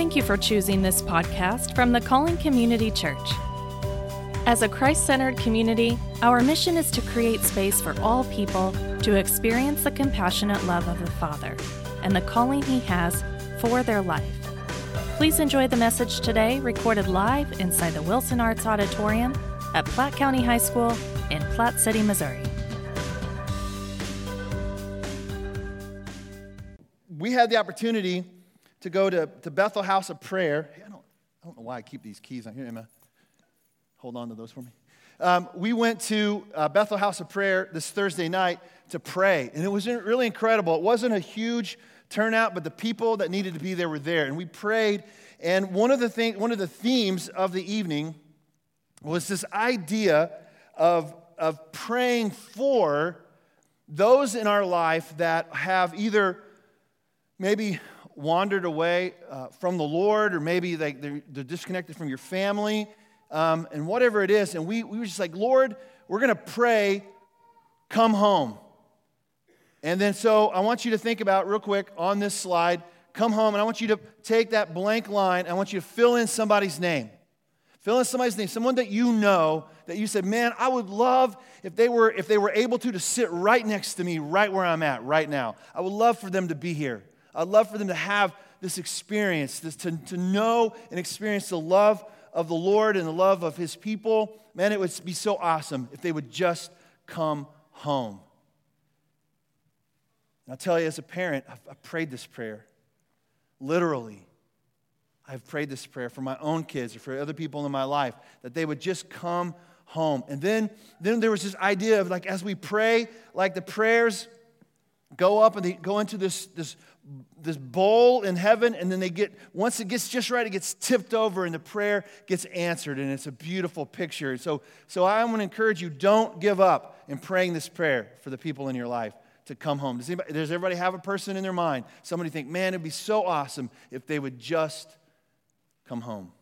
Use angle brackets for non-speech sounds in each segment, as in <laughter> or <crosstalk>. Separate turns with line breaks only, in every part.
Thank you for choosing this podcast from the Calling Community Church. As a Christ centered community, our mission is to create space for all people to experience the compassionate love of the Father and the calling He has for their life. Please enjoy the message today, recorded live inside the Wilson Arts Auditorium at Platte County High School in Platte City, Missouri.
We had the opportunity to go to, to Bethel House of Prayer. I, don't, I don't know why I keep these keys on here, Emma. Hold on to those for me. Um, we went to uh, Bethel House of Prayer this Thursday night to pray, and it was really incredible. It wasn't a huge turnout, but the people that needed to be there were there, and we prayed. And one of the thing, one of the themes of the evening was this idea of, of praying for those in our life that have either maybe wandered away uh, from the Lord, or maybe they, they're, they're disconnected from your family, um, and whatever it is. And we, we were just like, Lord, we're going to pray, come home. And then so I want you to think about real quick on this slide, come home, and I want you to take that blank line, I want you to fill in somebody's name. Fill in somebody's name, someone that you know that you said, man, I would love if they were if they were able to to sit right next to me, right where I'm at right now. I would love for them to be here. I'd love for them to have this experience, this, to, to know and experience the love of the Lord and the love of His people. Man, it would be so awesome if they would just come home. And I'll tell you, as a parent, I've, I've prayed this prayer. Literally, I've prayed this prayer for my own kids or for other people in my life that they would just come home. And then, then there was this idea of like, as we pray, like the prayers go up and they go into this, this this bowl in heaven, and then they get, once it gets just right, it gets tipped over and the prayer gets answered, and it's a beautiful picture. So, so I want to encourage you don't give up in praying this prayer for the people in your life to come home. Does, anybody, does everybody have a person in their mind? Somebody think, man, it'd be so awesome if they would just come home.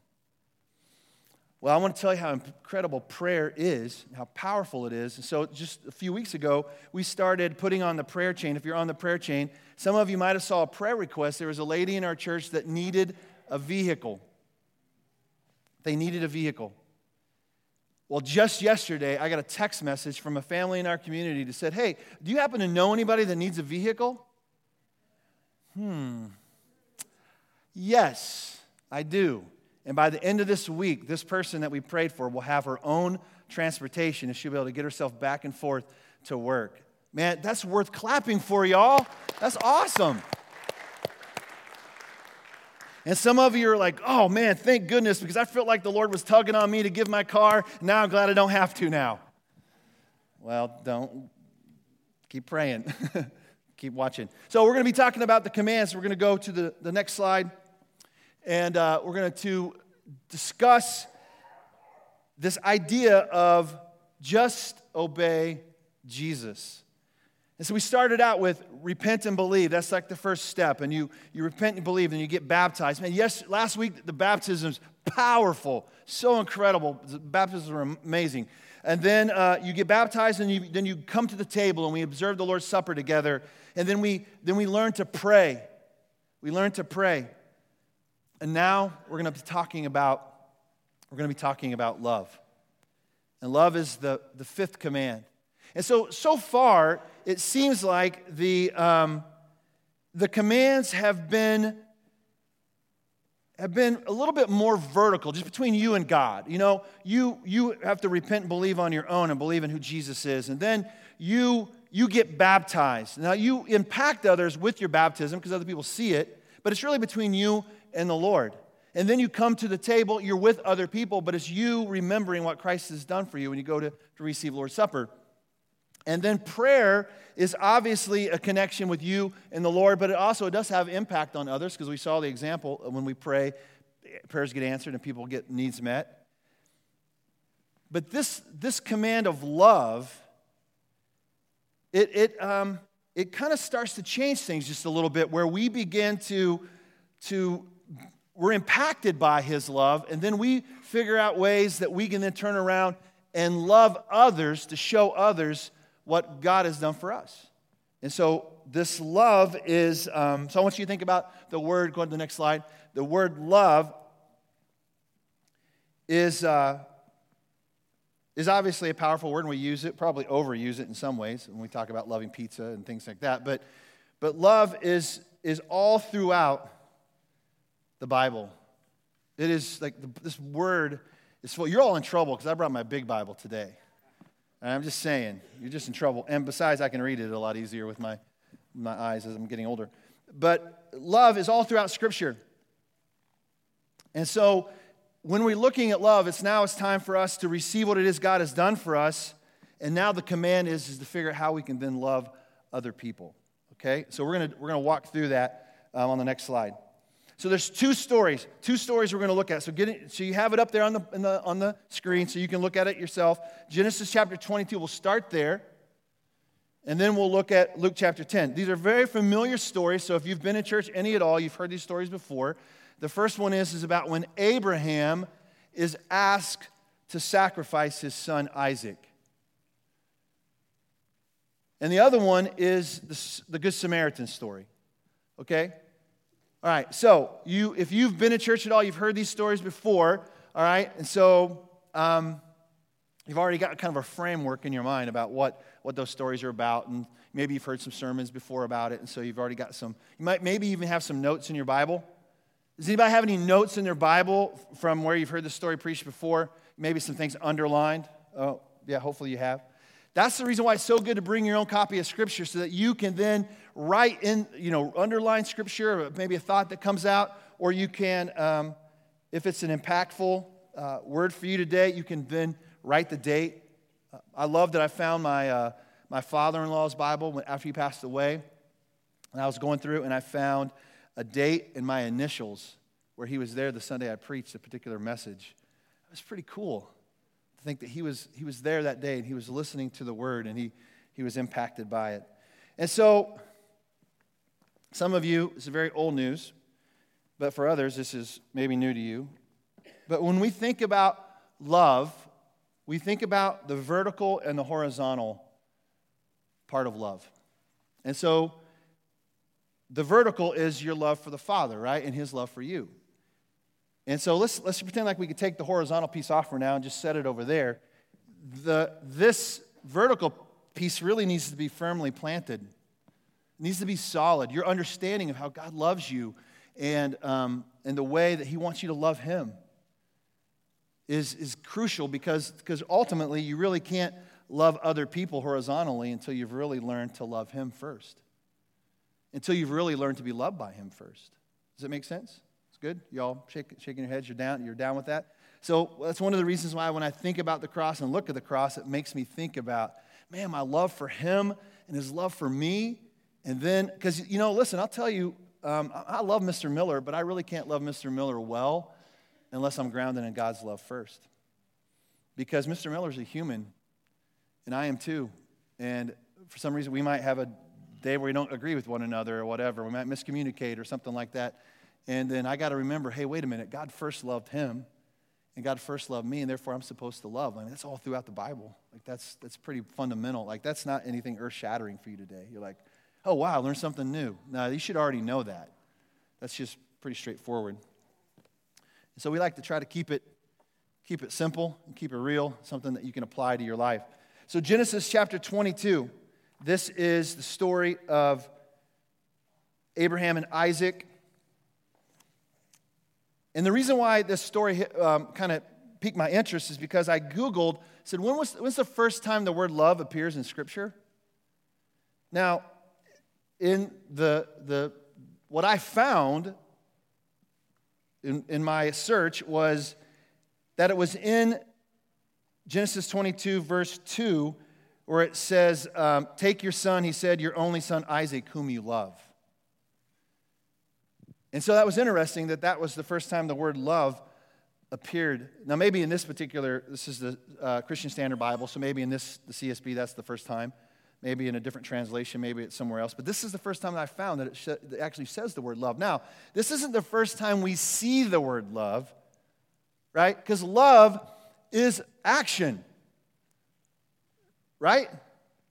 Well, I want to tell you how incredible prayer is, how powerful it is. So, just a few weeks ago, we started putting on the prayer chain. If you're on the prayer chain, some of you might have saw a prayer request. There was a lady in our church that needed a vehicle. They needed a vehicle. Well, just yesterday, I got a text message from a family in our community that said, Hey, do you happen to know anybody that needs a vehicle? Hmm. Yes, I do. And by the end of this week, this person that we prayed for will have her own transportation and she'll be able to get herself back and forth to work. Man, that's worth clapping for, y'all. That's awesome. And some of you are like, oh man, thank goodness, because I felt like the Lord was tugging on me to give my car. Now I'm glad I don't have to now. Well, don't. Keep praying. <laughs> Keep watching. So, we're going to be talking about the commands. We're going to go to the, the next slide and uh, we're going to discuss this idea of just obey Jesus. And so we started out with repent and believe. That's like the first step. And you, you repent and believe, and you get baptized. Man, yes, last week the baptism's powerful, so incredible. The baptisms were amazing. And then uh, you get baptized, and you, then you come to the table, and we observe the Lord's Supper together. And then we, then we learn to pray. We learn to pray. And now we're going to be talking about we're going to be talking about love. And love is the, the fifth command. And so, so far, it seems like the, um, the commands have been, have been a little bit more vertical, just between you and God. You know, you, you have to repent and believe on your own and believe in who Jesus is. And then you, you get baptized. Now, you impact others with your baptism because other people see it, but it's really between you and the Lord. And then you come to the table, you're with other people, but it's you remembering what Christ has done for you when you go to, to receive Lord's Supper. And then prayer is obviously a connection with you and the Lord, but it also does have impact on others because we saw the example when we pray, prayers get answered and people get needs met. But this, this command of love, it, it, um, it kind of starts to change things just a little bit where we begin to, to we're impacted by his love, and then we figure out ways that we can then turn around and love others to show others what God has done for us. And so this love is, um, so I want you to think about the word, go to the next slide. The word love is, uh, is obviously a powerful word, and we use it, probably overuse it in some ways when we talk about loving pizza and things like that. But, but love is, is all throughout the Bible. It is like the, this word is full. You're all in trouble because I brought my big Bible today. And I'm just saying, you're just in trouble. And besides, I can read it a lot easier with my, my eyes as I'm getting older. But love is all throughout Scripture. And so when we're looking at love, it's now it's time for us to receive what it is God has done for us. And now the command is, is to figure out how we can then love other people. Okay? So we're going to we're gonna walk through that um, on the next slide. So there's two stories, two stories we're going to look at. So get it, so you have it up there on the, the, on the screen so you can look at it yourself. Genesis chapter 22, we'll start there. And then we'll look at Luke chapter 10. These are very familiar stories. So if you've been in church any at all, you've heard these stories before. The first one is, is about when Abraham is asked to sacrifice his son Isaac. And the other one is the, the Good Samaritan story. Okay? All right, so you, if you've been to church at all, you've heard these stories before. All right, and so um, you've already got kind of a framework in your mind about what, what those stories are about, and maybe you've heard some sermons before about it, and so you've already got some. You might maybe even have some notes in your Bible. Does anybody have any notes in their Bible from where you've heard the story preached before? Maybe some things underlined. Oh, yeah, hopefully you have. That's the reason why it's so good to bring your own copy of Scripture so that you can then write in, you know, underline Scripture, maybe a thought that comes out, or you can, um, if it's an impactful uh, word for you today, you can then write the date. Uh, I love that I found my, uh, my father in law's Bible after he passed away. And I was going through and I found a date and my initials where he was there the Sunday I preached a particular message. It was pretty cool think that he was, he was there that day and he was listening to the word and he, he was impacted by it. And so, some of you, this is very old news, but for others, this is maybe new to you. But when we think about love, we think about the vertical and the horizontal part of love. And so, the vertical is your love for the Father, right? And his love for you. And so let's, let's pretend like we could take the horizontal piece off for now and just set it over there. The, this vertical piece really needs to be firmly planted, it needs to be solid. Your understanding of how God loves you and, um, and the way that He wants you to love Him is, is crucial because, because ultimately you really can't love other people horizontally until you've really learned to love Him first. Until you've really learned to be loved by Him first. Does that make sense? Good? Y'all shake, shaking your heads, you're down, you're down with that? So that's one of the reasons why when I think about the cross and look at the cross, it makes me think about, man, my love for him and his love for me. And then, because, you know, listen, I'll tell you, um, I love Mr. Miller, but I really can't love Mr. Miller well unless I'm grounded in God's love first. Because Mr. Miller's a human, and I am too. And for some reason, we might have a day where we don't agree with one another or whatever. We might miscommunicate or something like that. And then I got to remember hey, wait a minute, God first loved him, and God first loved me, and therefore I'm supposed to love. I mean, that's all throughout the Bible. Like, that's, that's pretty fundamental. Like, that's not anything earth shattering for you today. You're like, oh, wow, I learned something new. Now, you should already know that. That's just pretty straightforward. And so we like to try to keep it, keep it simple and keep it real, something that you can apply to your life. So, Genesis chapter 22, this is the story of Abraham and Isaac. And the reason why this story um, kind of piqued my interest is because I Googled, said, when was, when's the first time the word love appears in Scripture? Now, in the, the, what I found in, in my search was that it was in Genesis 22, verse 2, where it says, um, Take your son, he said, your only son Isaac, whom you love. And so that was interesting that that was the first time the word love appeared. Now, maybe in this particular, this is the uh, Christian Standard Bible, so maybe in this, the CSB, that's the first time. Maybe in a different translation, maybe it's somewhere else. But this is the first time that I found that it, sh- it actually says the word love. Now, this isn't the first time we see the word love, right? Because love is action, right?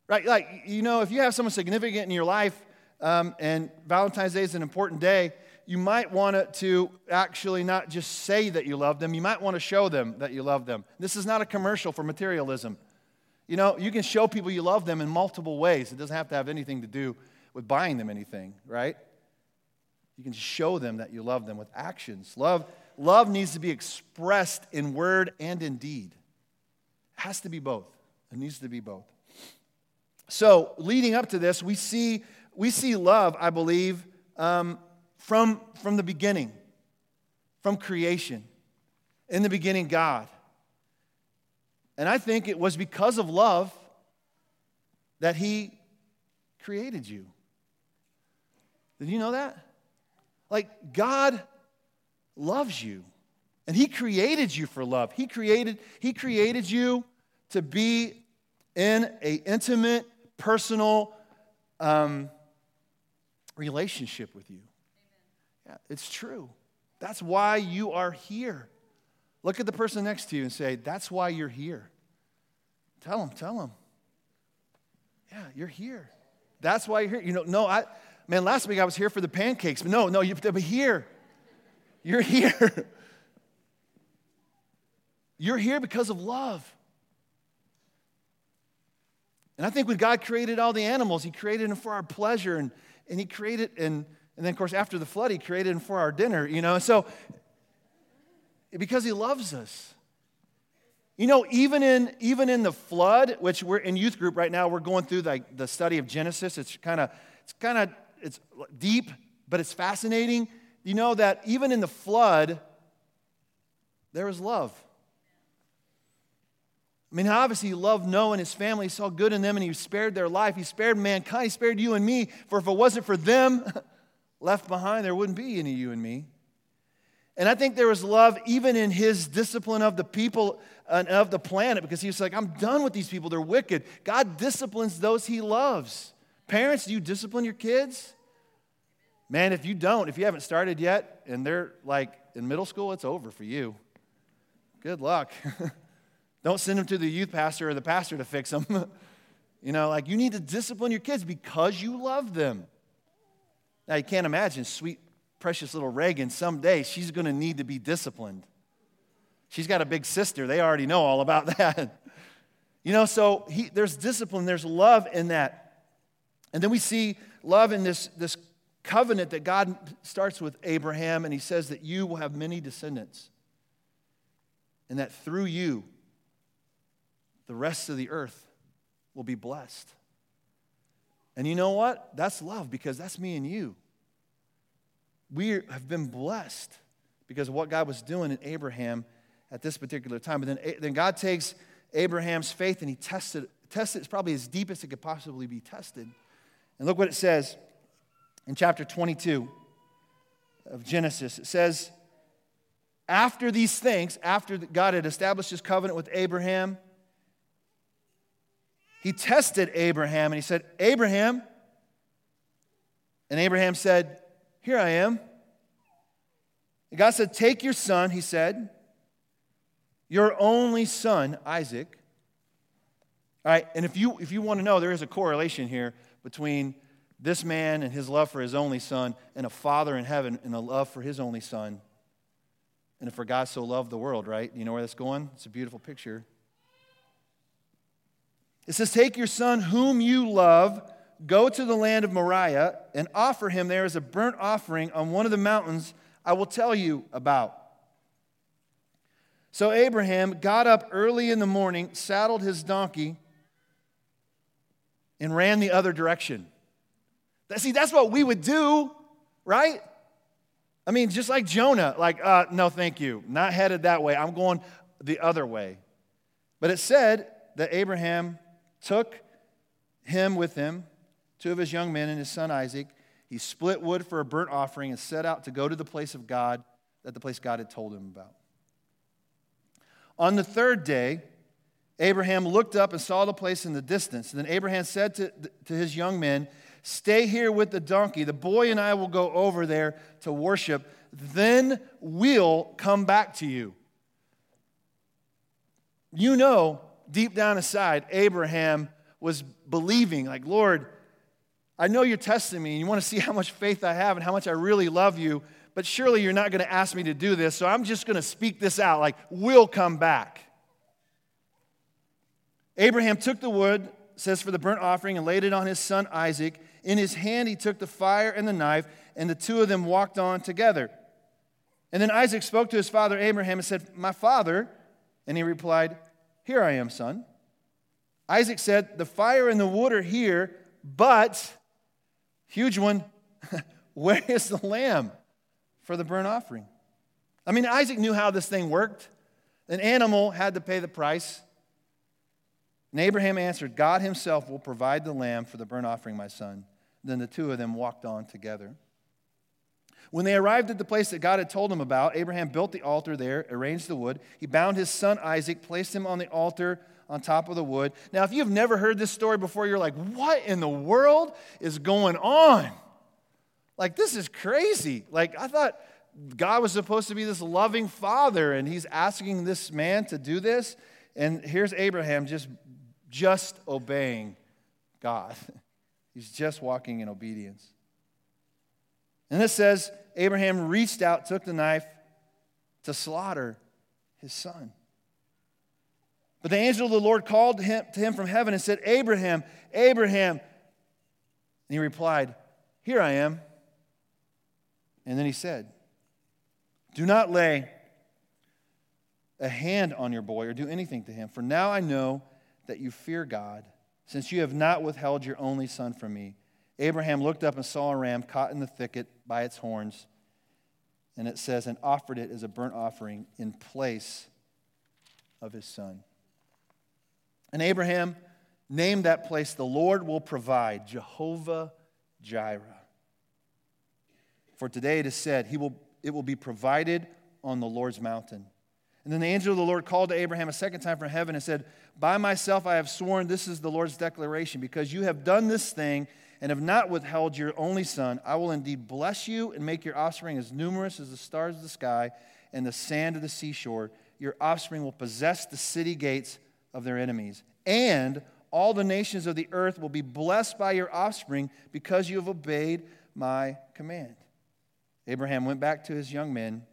Right? Like, you know, if you have someone significant in your life um, and Valentine's Day is an important day, you might want to actually not just say that you love them, you might want to show them that you love them. This is not a commercial for materialism. You know, you can show people you love them in multiple ways. It doesn't have to have anything to do with buying them anything, right? You can show them that you love them with actions. Love, love needs to be expressed in word and in deed. It has to be both. It needs to be both. So, leading up to this, we see, we see love, I believe, um, from, from the beginning, from creation. In the beginning, God. And I think it was because of love that He created you. Did you know that? Like, God loves you. And He created you for love. He created, he created you to be in a intimate, personal um, relationship with you. It's true. That's why you are here. Look at the person next to you and say, That's why you're here. Tell them, tell them. Yeah, you're here. That's why you're here. You know, no, I, man, last week I was here for the pancakes, but no, no, you're here. You're here. <laughs> You're here because of love. And I think when God created all the animals, He created them for our pleasure, and, and He created, and, and then of course after the flood, He created them for our dinner, you know. So, because He loves us. You know, even in, even in the flood, which we're in youth group right now, we're going through the, the study of Genesis. It's kind of, it's kind of, it's deep, but it's fascinating. You know that even in the flood, there was love. I mean, obviously, he loved Noah and his family. He saw good in them and he spared their life. He spared mankind. He spared you and me. For if it wasn't for them <laughs> left behind, there wouldn't be any you and me. And I think there was love even in his discipline of the people and of the planet because he was like, I'm done with these people. They're wicked. God disciplines those he loves. Parents, do you discipline your kids? Man, if you don't, if you haven't started yet and they're like in middle school, it's over for you. Good luck. <laughs> don't send them to the youth pastor or the pastor to fix them. <laughs> you know, like you need to discipline your kids because you love them. Now, you can't imagine sweet, precious little Reagan someday, she's going to need to be disciplined. She's got a big sister. They already know all about <laughs> that. you know, so he, there's discipline, there's love in that. And then we see love in this, this covenant that God starts with Abraham, and he says that you will have many descendants. And that through you, the rest of the earth will be blessed. And you know what? That's love because that's me and you. We have been blessed because of what God was doing in Abraham at this particular time. But then, then God takes Abraham's faith and he tested, tested it. It's probably as deep as it could possibly be tested. And look what it says in chapter 22 of Genesis. It says, after these things, after God had established his covenant with Abraham, he tested Abraham and he said, Abraham. And Abraham said, Here I am. And God said, Take your son, he said, your only son, Isaac. All right, and if you, if you want to know, there is a correlation here between this man and his love for his only son and a father in heaven and a love for his only son. And for God so loved the world, right? You know where that's going? It's a beautiful picture. It says, Take your son, whom you love, go to the land of Moriah, and offer him there as a burnt offering on one of the mountains I will tell you about. So Abraham got up early in the morning, saddled his donkey, and ran the other direction. See, that's what we would do, right? I mean, just like Jonah, like, uh, no, thank you. Not headed that way. I'm going the other way. But it said that Abraham took him with him, two of his young men and his son Isaac. He split wood for a burnt offering and set out to go to the place of God, that the place God had told him about. On the third day, Abraham looked up and saw the place in the distance. And then Abraham said to, to his young men, Stay here with the donkey. The boy and I will go over there to worship. Then we'll come back to you. You know, deep down inside, Abraham was believing, like, Lord, I know you're testing me and you want to see how much faith I have and how much I really love you, but surely you're not going to ask me to do this, so I'm just going to speak this out, like, we'll come back. Abraham took the wood, says, for the burnt offering and laid it on his son Isaac. In his hand, he took the fire and the knife, and the two of them walked on together. And then Isaac spoke to his father Abraham and said, My father. And he replied, Here I am, son. Isaac said, The fire and the wood are here, but, huge one, <laughs> where is the lamb for the burnt offering? I mean, Isaac knew how this thing worked. An animal had to pay the price. And Abraham answered, God himself will provide the lamb for the burnt offering, my son. Then the two of them walked on together. When they arrived at the place that God had told him about, Abraham built the altar there, arranged the wood. He bound his son Isaac, placed him on the altar on top of the wood. Now, if you've never heard this story before, you're like, what in the world is going on? Like, this is crazy. Like, I thought God was supposed to be this loving father, and he's asking this man to do this. And here's Abraham just, just obeying God. <laughs> He's just walking in obedience. And it says Abraham reached out, took the knife to slaughter his son. But the angel of the Lord called him, to him from heaven and said, Abraham, Abraham. And he replied, Here I am. And then he said, Do not lay a hand on your boy or do anything to him, for now I know that you fear God, since you have not withheld your only son from me. Abraham looked up and saw a ram caught in the thicket by its horns. And it says, and offered it as a burnt offering in place of his son. And Abraham named that place, The Lord will provide, Jehovah Jireh. For today it is said, he will, It will be provided on the Lord's mountain. And then the angel of the Lord called to Abraham a second time from heaven and said, By myself I have sworn, this is the Lord's declaration, because you have done this thing and have not withheld your only son, I will indeed bless you and make your offspring as numerous as the stars of the sky and the sand of the seashore. Your offspring will possess the city gates of their enemies. And all the nations of the earth will be blessed by your offspring because you have obeyed my command. Abraham went back to his young men, and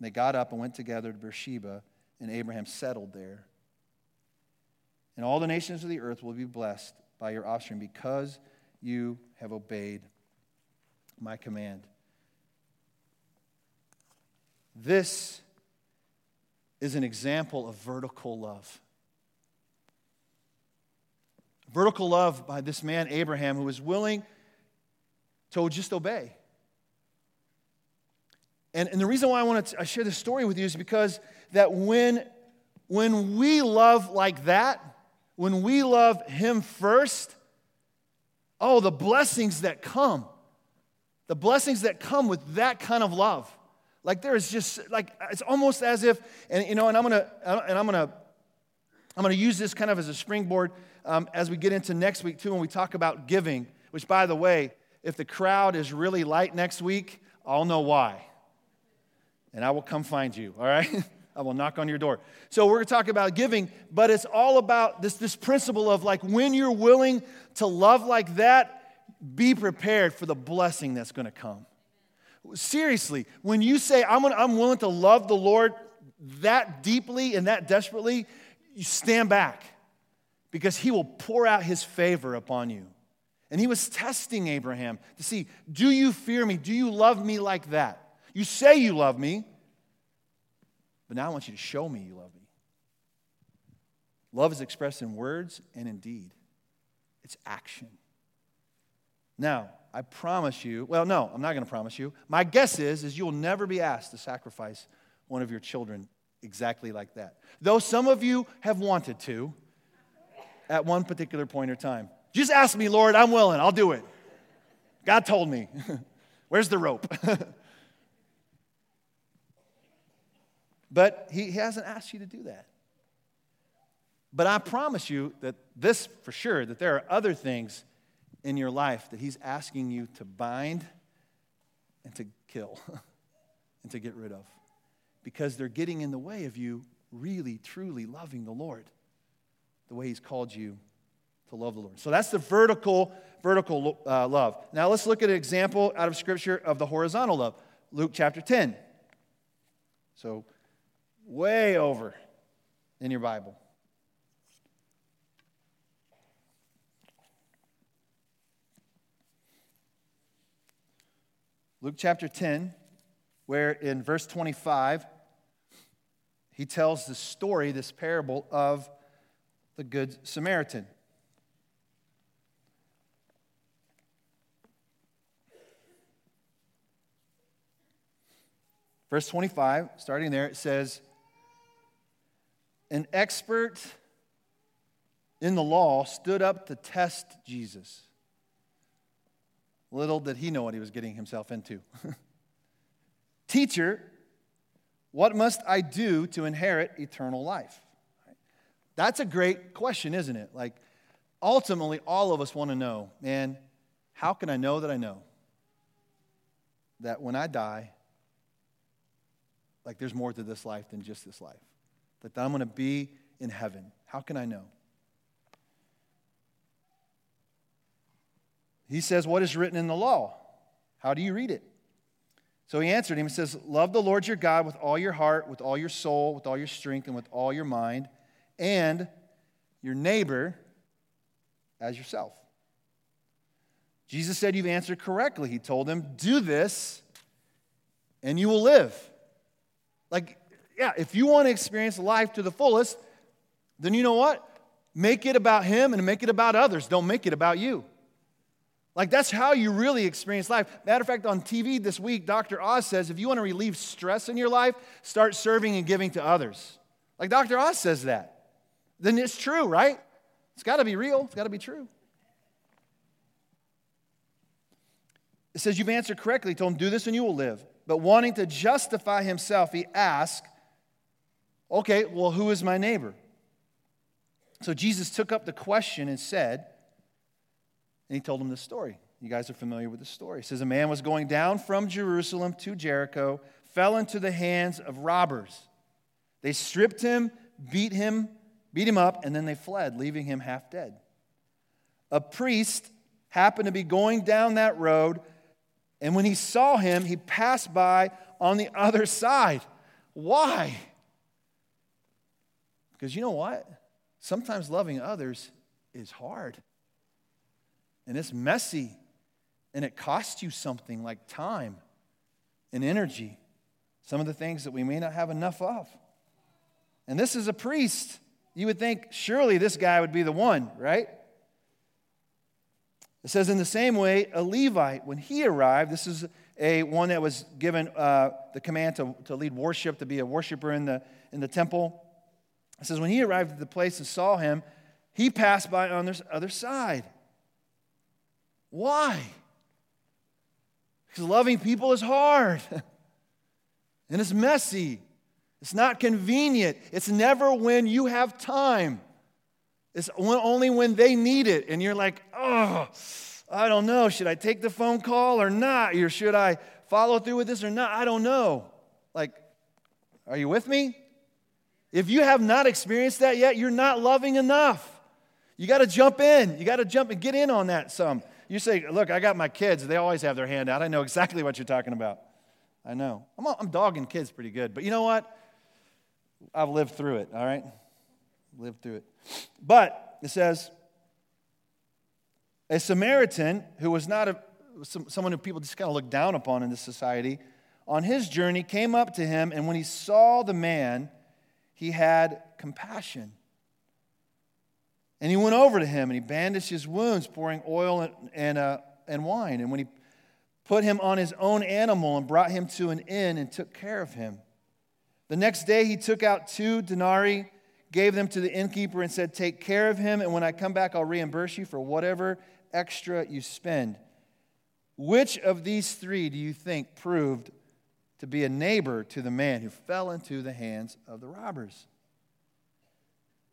they got up and went together to Beersheba, and Abraham settled there. And all the nations of the earth will be blessed by your offspring because you have obeyed my command. This is an example of vertical love. Vertical love by this man, Abraham, who was willing to just obey. And, and the reason why I want to share this story with you is because that when, when we love like that, when we love Him first, Oh, the blessings that come. The blessings that come with that kind of love. Like there is just like it's almost as if, and you know, and I'm gonna and I'm gonna I'm gonna use this kind of as a springboard um, as we get into next week too, when we talk about giving. Which, by the way, if the crowd is really light next week, I'll know why, and I will come find you. All right. <laughs> I will knock on your door. So we're going to talk about giving, but it's all about this, this principle of like when you're willing to love like that, be prepared for the blessing that's going to come. Seriously, when you say, I'm, gonna, I'm willing to love the Lord that deeply and that desperately, you stand back because he will pour out his favor upon you. And he was testing Abraham to see, do you fear me? Do you love me like that? You say you love me, but now I want you to show me you love me. Love is expressed in words and in deed, it's action. Now, I promise you, well, no, I'm not going to promise you. My guess is, is you'll never be asked to sacrifice one of your children exactly like that. Though some of you have wanted to at one particular point or time. Just ask me, Lord, I'm willing, I'll do it. God told me. <laughs> Where's the rope? <laughs> But he hasn't asked you to do that. But I promise you that this for sure, that there are other things in your life that he's asking you to bind and to kill <laughs> and to get rid of because they're getting in the way of you really, truly loving the Lord the way he's called you to love the Lord. So that's the vertical, vertical uh, love. Now let's look at an example out of Scripture of the horizontal love. Luke chapter 10. So, way over in your Bible. Luke chapter 10, where in verse 25, he tells the story, this parable of the Good Samaritan. Verse 25, starting there, it says, An expert in the law stood up to test Jesus. Little did he know what he was getting himself into. <laughs> Teacher, what must I do to inherit eternal life? That's a great question, isn't it? Like, ultimately, all of us want to know, man, how can I know that I know that when I die, like there's more to this life than just this life? That I'm going to be in heaven. How can I know? He says, What is written in the law? How do you read it? So he answered him and says, Love the Lord your God with all your heart, with all your soul, with all your strength, and with all your mind, and your neighbor as yourself. Jesus said, You've answered correctly. He told him, Do this, and you will live. Like, yeah, if you want to experience life to the fullest, then you know what? Make it about Him and make it about others. Don't make it about you. Like, that's how you really experience life. Matter of fact, on TV this week, Dr. Oz says if you want to relieve stress in your life, start serving and giving to others. Like, Dr. Oz says that. Then it's true, right? It's got to be real, it's got to be true. It says, You've answered correctly. He told him, Do this and you will live. But wanting to justify himself, he asked, Okay, well, who is my neighbor? So Jesus took up the question and said, and he told him this story. You guys are familiar with the story. It says, A man was going down from Jerusalem to Jericho, fell into the hands of robbers. They stripped him, beat him, beat him up, and then they fled, leaving him half dead. A priest happened to be going down that road, and when he saw him, he passed by on the other side. Why? Because you know what? Sometimes loving others is hard and it's messy and it costs you something like time and energy, some of the things that we may not have enough of. And this is a priest. You would think surely this guy would be the one, right? It says, in the same way, a Levite, when he arrived, this is a one that was given uh, the command to, to lead worship, to be a worshiper in the, in the temple. It says, when he arrived at the place and saw him, he passed by on the other side. Why? Because loving people is hard <laughs> and it's messy. It's not convenient. It's never when you have time. It's only when they need it. And you're like, oh, I don't know. Should I take the phone call or not? Or should I follow through with this or not? I don't know. Like, are you with me? If you have not experienced that yet, you're not loving enough. You got to jump in. You got to jump and get in on that some. You say, Look, I got my kids. They always have their hand out. I know exactly what you're talking about. I know. I'm, I'm dogging kids pretty good. But you know what? I've lived through it, all right? Lived through it. But it says, a Samaritan who was not a, someone who people just kind of look down upon in this society, on his journey came up to him, and when he saw the man, he had compassion and he went over to him and he bandaged his wounds, pouring oil and, and, uh, and wine. And when he put him on his own animal and brought him to an inn and took care of him. The next day he took out two denarii, gave them to the innkeeper, and said, Take care of him, and when I come back, I'll reimburse you for whatever extra you spend. Which of these three do you think proved to be a neighbor to the man who fell into the hands of the robbers?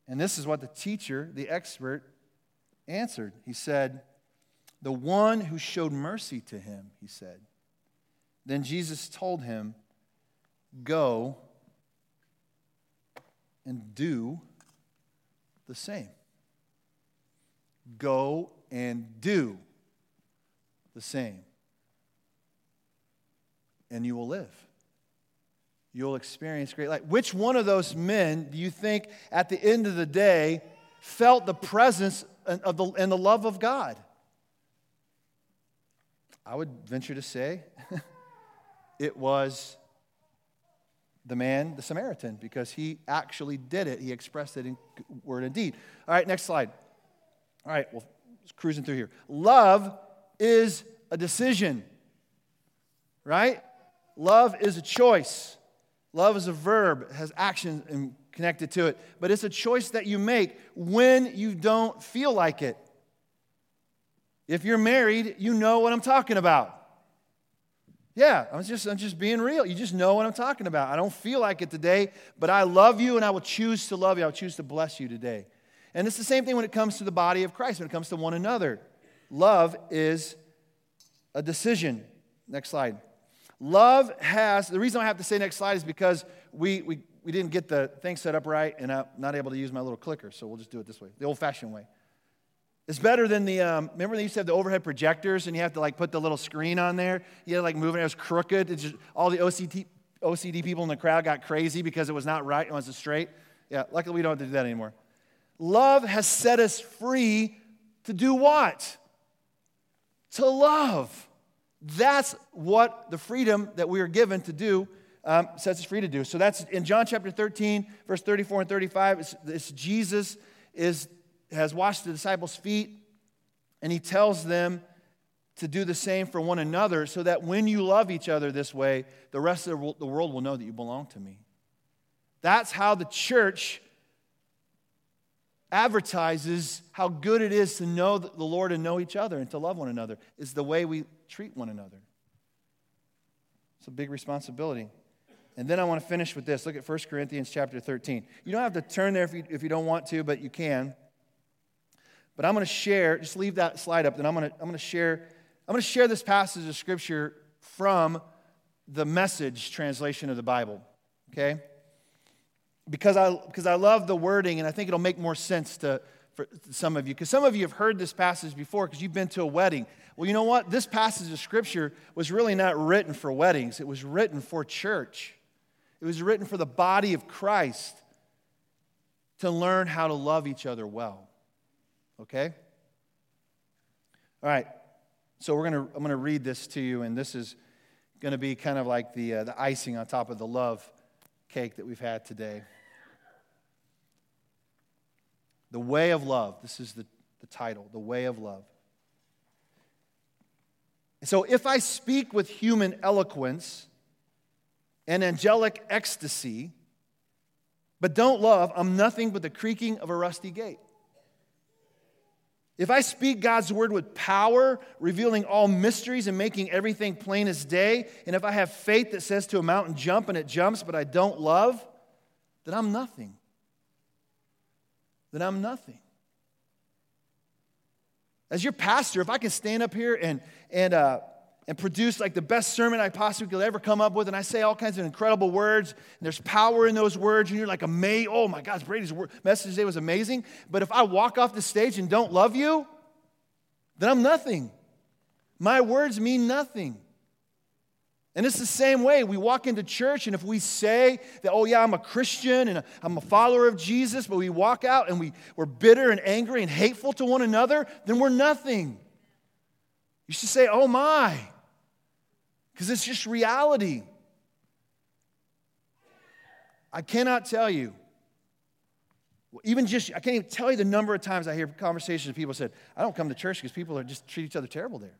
And this is what the teacher, the expert, answered. He said, The one who showed mercy to him, he said. Then Jesus told him, Go and do the same. Go and do the same. And you will live. You'll experience great life. Which one of those men do you think at the end of the day felt the presence of the, and the love of God? I would venture to say <laughs> it was the man, the Samaritan, because he actually did it. He expressed it in word and deed. All right, next slide. All right, well, cruising through here. Love is a decision, right? Love is a choice. Love is a verb, it has action connected to it, but it's a choice that you make when you don't feel like it. If you're married, you know what I'm talking about. Yeah, I'm just, I'm just being real. You just know what I'm talking about. I don't feel like it today, but I love you and I will choose to love you. I will choose to bless you today. And it's the same thing when it comes to the body of Christ, when it comes to one another. Love is a decision. Next slide. Love has, the reason I have to say next slide is because we, we, we didn't get the thing set up right and I'm not able to use my little clicker, so we'll just do it this way, the old fashioned way. It's better than the, um, remember they used to have the overhead projectors and you have to like put the little screen on there? You had to like move it, it was crooked. It's just, all the OCD, OCD people in the crowd got crazy because it was not right, it wasn't straight. Yeah, luckily we don't have to do that anymore. Love has set us free to do what? To love. That's what the freedom that we are given to do um, sets us free to do. So that's in John chapter 13, verse 34 and 35. It's, it's Jesus is has washed the disciples' feet, and he tells them to do the same for one another so that when you love each other this way, the rest of the world will know that you belong to me. That's how the church advertises how good it is to know the Lord and know each other and to love one another, is the way we treat one another. It's a big responsibility. And then I want to finish with this. Look at 1 Corinthians chapter 13. You don't have to turn there if you, if you don't want to, but you can. But I'm going to share, just leave that slide up, and I'm going to, I'm going to share, I'm going to share this passage of scripture from the message translation of the Bible. Okay? Because I, because I love the wording, and I think it'll make more sense to, for some of you. Because some of you have heard this passage before because you've been to a wedding. Well, you know what? This passage of scripture was really not written for weddings, it was written for church. It was written for the body of Christ to learn how to love each other well okay? All right. So we're gonna, I'm going to read this to you, and this is going to be kind of like the, uh, the icing on top of the love cake that we've had today. The Way of Love. This is the, the title The Way of Love. So if I speak with human eloquence and angelic ecstasy, but don't love, I'm nothing but the creaking of a rusty gate. If I speak God's word with power, revealing all mysteries and making everything plain as day, and if I have faith that says to a mountain, jump, and it jumps, but I don't love, then I'm nothing. Then I'm nothing. As your pastor, if I can stand up here and, and uh, and produce like the best sermon I possibly could ever come up with. And I say all kinds of incredible words, and there's power in those words, and you're like amazed. Oh my gosh, Brady's message today was amazing. But if I walk off the stage and don't love you, then I'm nothing. My words mean nothing. And it's the same way. We walk into church, and if we say that, oh, yeah, I'm a Christian and I'm a follower of Jesus, but we walk out and we, we're bitter and angry and hateful to one another, then we're nothing. You should say, oh my, because it's just reality. I cannot tell you. Even just, I can't even tell you the number of times I hear conversations of people said, I don't come to church because people are just treat each other terrible there.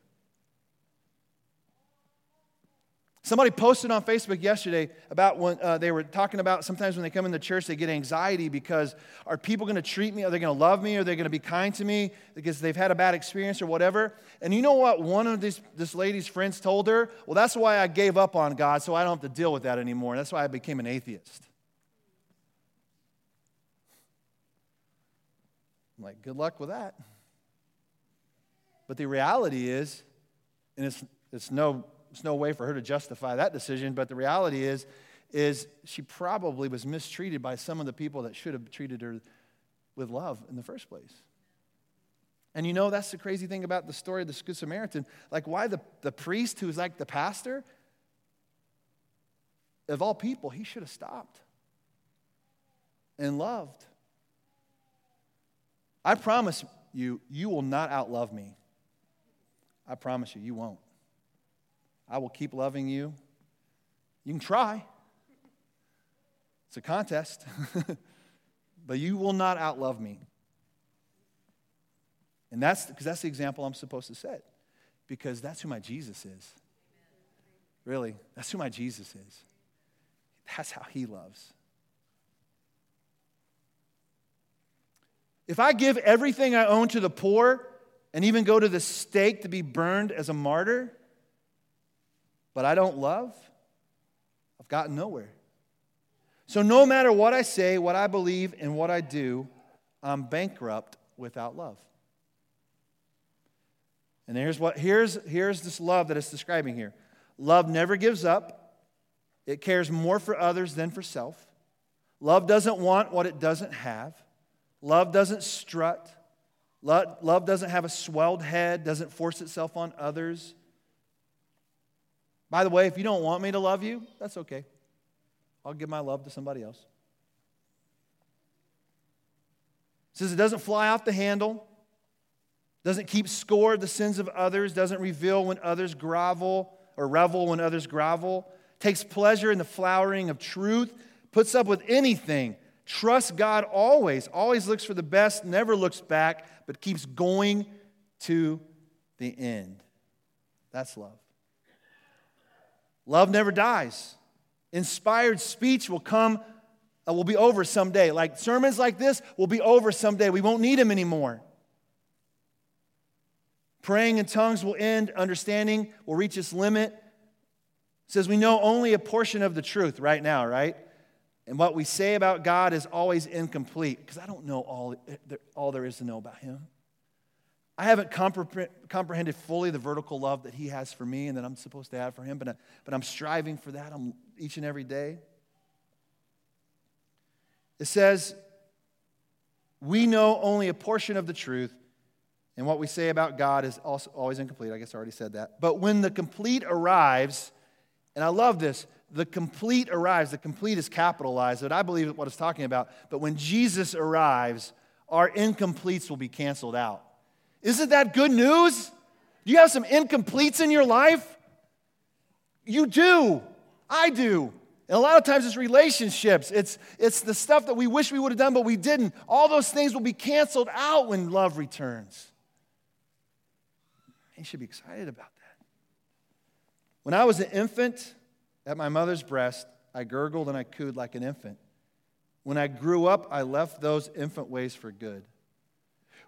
Somebody posted on Facebook yesterday about when uh, they were talking about sometimes when they come into church, they get anxiety because are people going to treat me? Are they going to love me? Are they going to be kind to me because they've had a bad experience or whatever? And you know what? One of these, this lady's friends told her, Well, that's why I gave up on God, so I don't have to deal with that anymore. That's why I became an atheist. I'm like, Good luck with that. But the reality is, and it's, it's no there's no way for her to justify that decision, but the reality is, is she probably was mistreated by some of the people that should have treated her with love in the first place. And you know, that's the crazy thing about the story of the Good Samaritan. Like, why the, the priest who's like the pastor, of all people, he should have stopped and loved. I promise you, you will not outlove me. I promise you, you won't. I will keep loving you. You can try, it's a contest, <laughs> but you will not outlove me. And that's because that's the example I'm supposed to set, because that's who my Jesus is. Really, that's who my Jesus is. That's how he loves. If I give everything I own to the poor and even go to the stake to be burned as a martyr, but I don't love, I've gotten nowhere. So, no matter what I say, what I believe, and what I do, I'm bankrupt without love. And here's, what, here's, here's this love that it's describing here love never gives up, it cares more for others than for self. Love doesn't want what it doesn't have. Love doesn't strut. Love doesn't have a swelled head, doesn't force itself on others. By the way, if you don't want me to love you, that's okay. I'll give my love to somebody else. It says it doesn't fly off the handle, doesn't keep score of the sins of others, doesn't reveal when others grovel or revel when others grovel, takes pleasure in the flowering of truth, puts up with anything Trusts God always, always looks for the best, never looks back, but keeps going to the end. That's love. Love never dies. Inspired speech will come, uh, will be over someday. Like sermons like this will be over someday. We won't need them anymore. Praying in tongues will end. Understanding will reach its limit. It says we know only a portion of the truth right now, right? And what we say about God is always incomplete because I don't know all, all there is to know about Him. I haven't comprehended fully the vertical love that He has for me and that I'm supposed to have for Him, but, I, but I'm striving for that each and every day. It says, We know only a portion of the truth, and what we say about God is also always incomplete. I guess I already said that. But when the complete arrives, and I love this, the complete arrives. The complete is capitalized, but I believe what it's talking about. But when Jesus arrives, our incompletes will be canceled out. Isn't that good news? Do you have some incompletes in your life? You do. I do. And a lot of times it's relationships. It's, it's the stuff that we wish we would have done, but we didn't. All those things will be canceled out when love returns. You should be excited about that. When I was an infant, at my mother's breast, I gurgled and I cooed like an infant. When I grew up, I left those infant ways for good.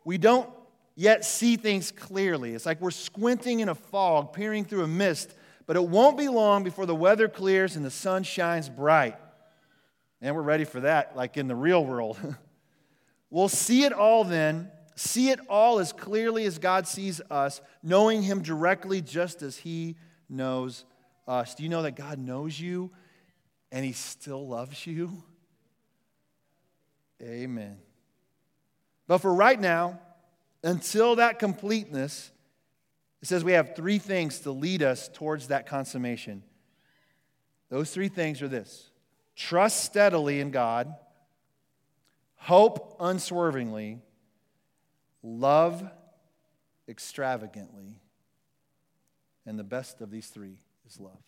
We don't yet see things clearly. It's like we're squinting in a fog, peering through a mist, but it won't be long before the weather clears and the sun shines bright. And we're ready for that, like in the real world. <laughs> we'll see it all then, see it all as clearly as God sees us, knowing Him directly just as He knows us. Do you know that God knows you and He still loves you? Amen. But for right now, until that completeness, it says we have three things to lead us towards that consummation. Those three things are this trust steadily in God, hope unswervingly, love extravagantly. And the best of these three is love.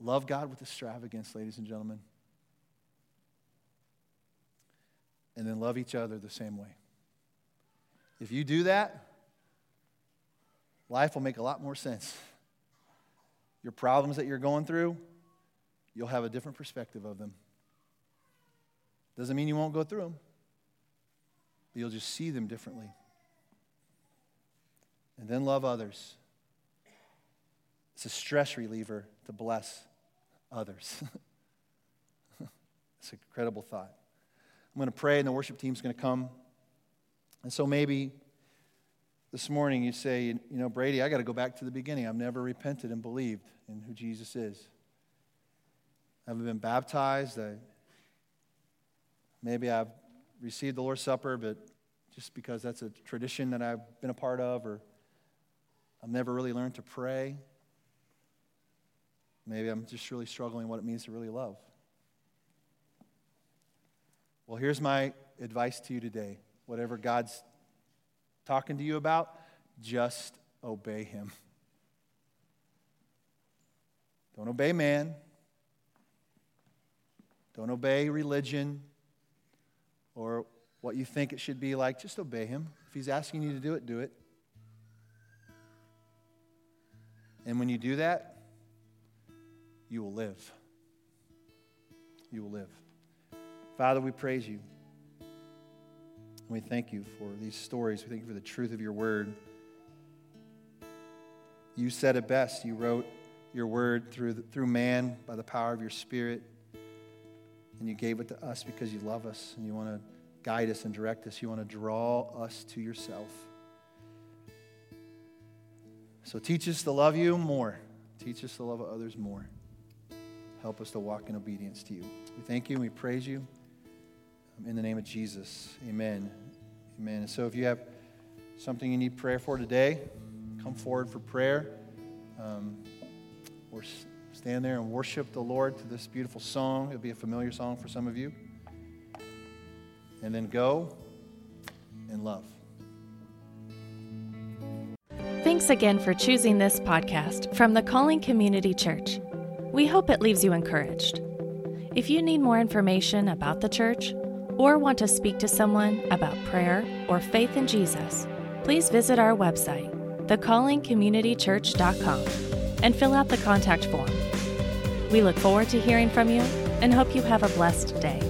Love God with extravagance, ladies and gentlemen. And then love each other the same way. If you do that, life will make a lot more sense. Your problems that you're going through, you'll have a different perspective of them. Doesn't mean you won't go through them, but you'll just see them differently and then love others. It's a stress reliever to bless others. <laughs> it's an incredible thought. I'm going to pray, and the worship team's going to come. And so maybe this morning you say, you know, Brady, I got to go back to the beginning. I've never repented and believed in who Jesus is. I haven't been baptized. I, maybe I've received the Lord's Supper, but just because that's a tradition that I've been a part of, or I've never really learned to pray. Maybe I'm just really struggling what it means to really love. Well, here's my advice to you today. Whatever God's talking to you about, just obey Him. Don't obey man. Don't obey religion or what you think it should be like. Just obey Him. If He's asking you to do it, do it. And when you do that, you will live. You will live. Father, we praise you. We thank you for these stories. We thank you for the truth of your word. You said it best. You wrote your word through, the, through man by the power of your spirit. And you gave it to us because you love us and you want to guide us and direct us. You want to draw us to yourself. So teach us to love you more. Teach us to love others more. Help us to walk in obedience to you. We thank you and we praise you. In the name of Jesus, amen. Amen. so if you have something you need prayer for today, come forward for prayer. Um, or stand there and worship the Lord to this beautiful song. It'll be a familiar song for some of you. And then go and love.
Thanks again for choosing this podcast from the Calling Community Church. We hope it leaves you encouraged. If you need more information about the church or want to speak to someone about prayer or faith in Jesus, please visit our website, thecallingcommunitychurch.com, and fill out the contact form. We look forward to hearing from you and hope you have a blessed day.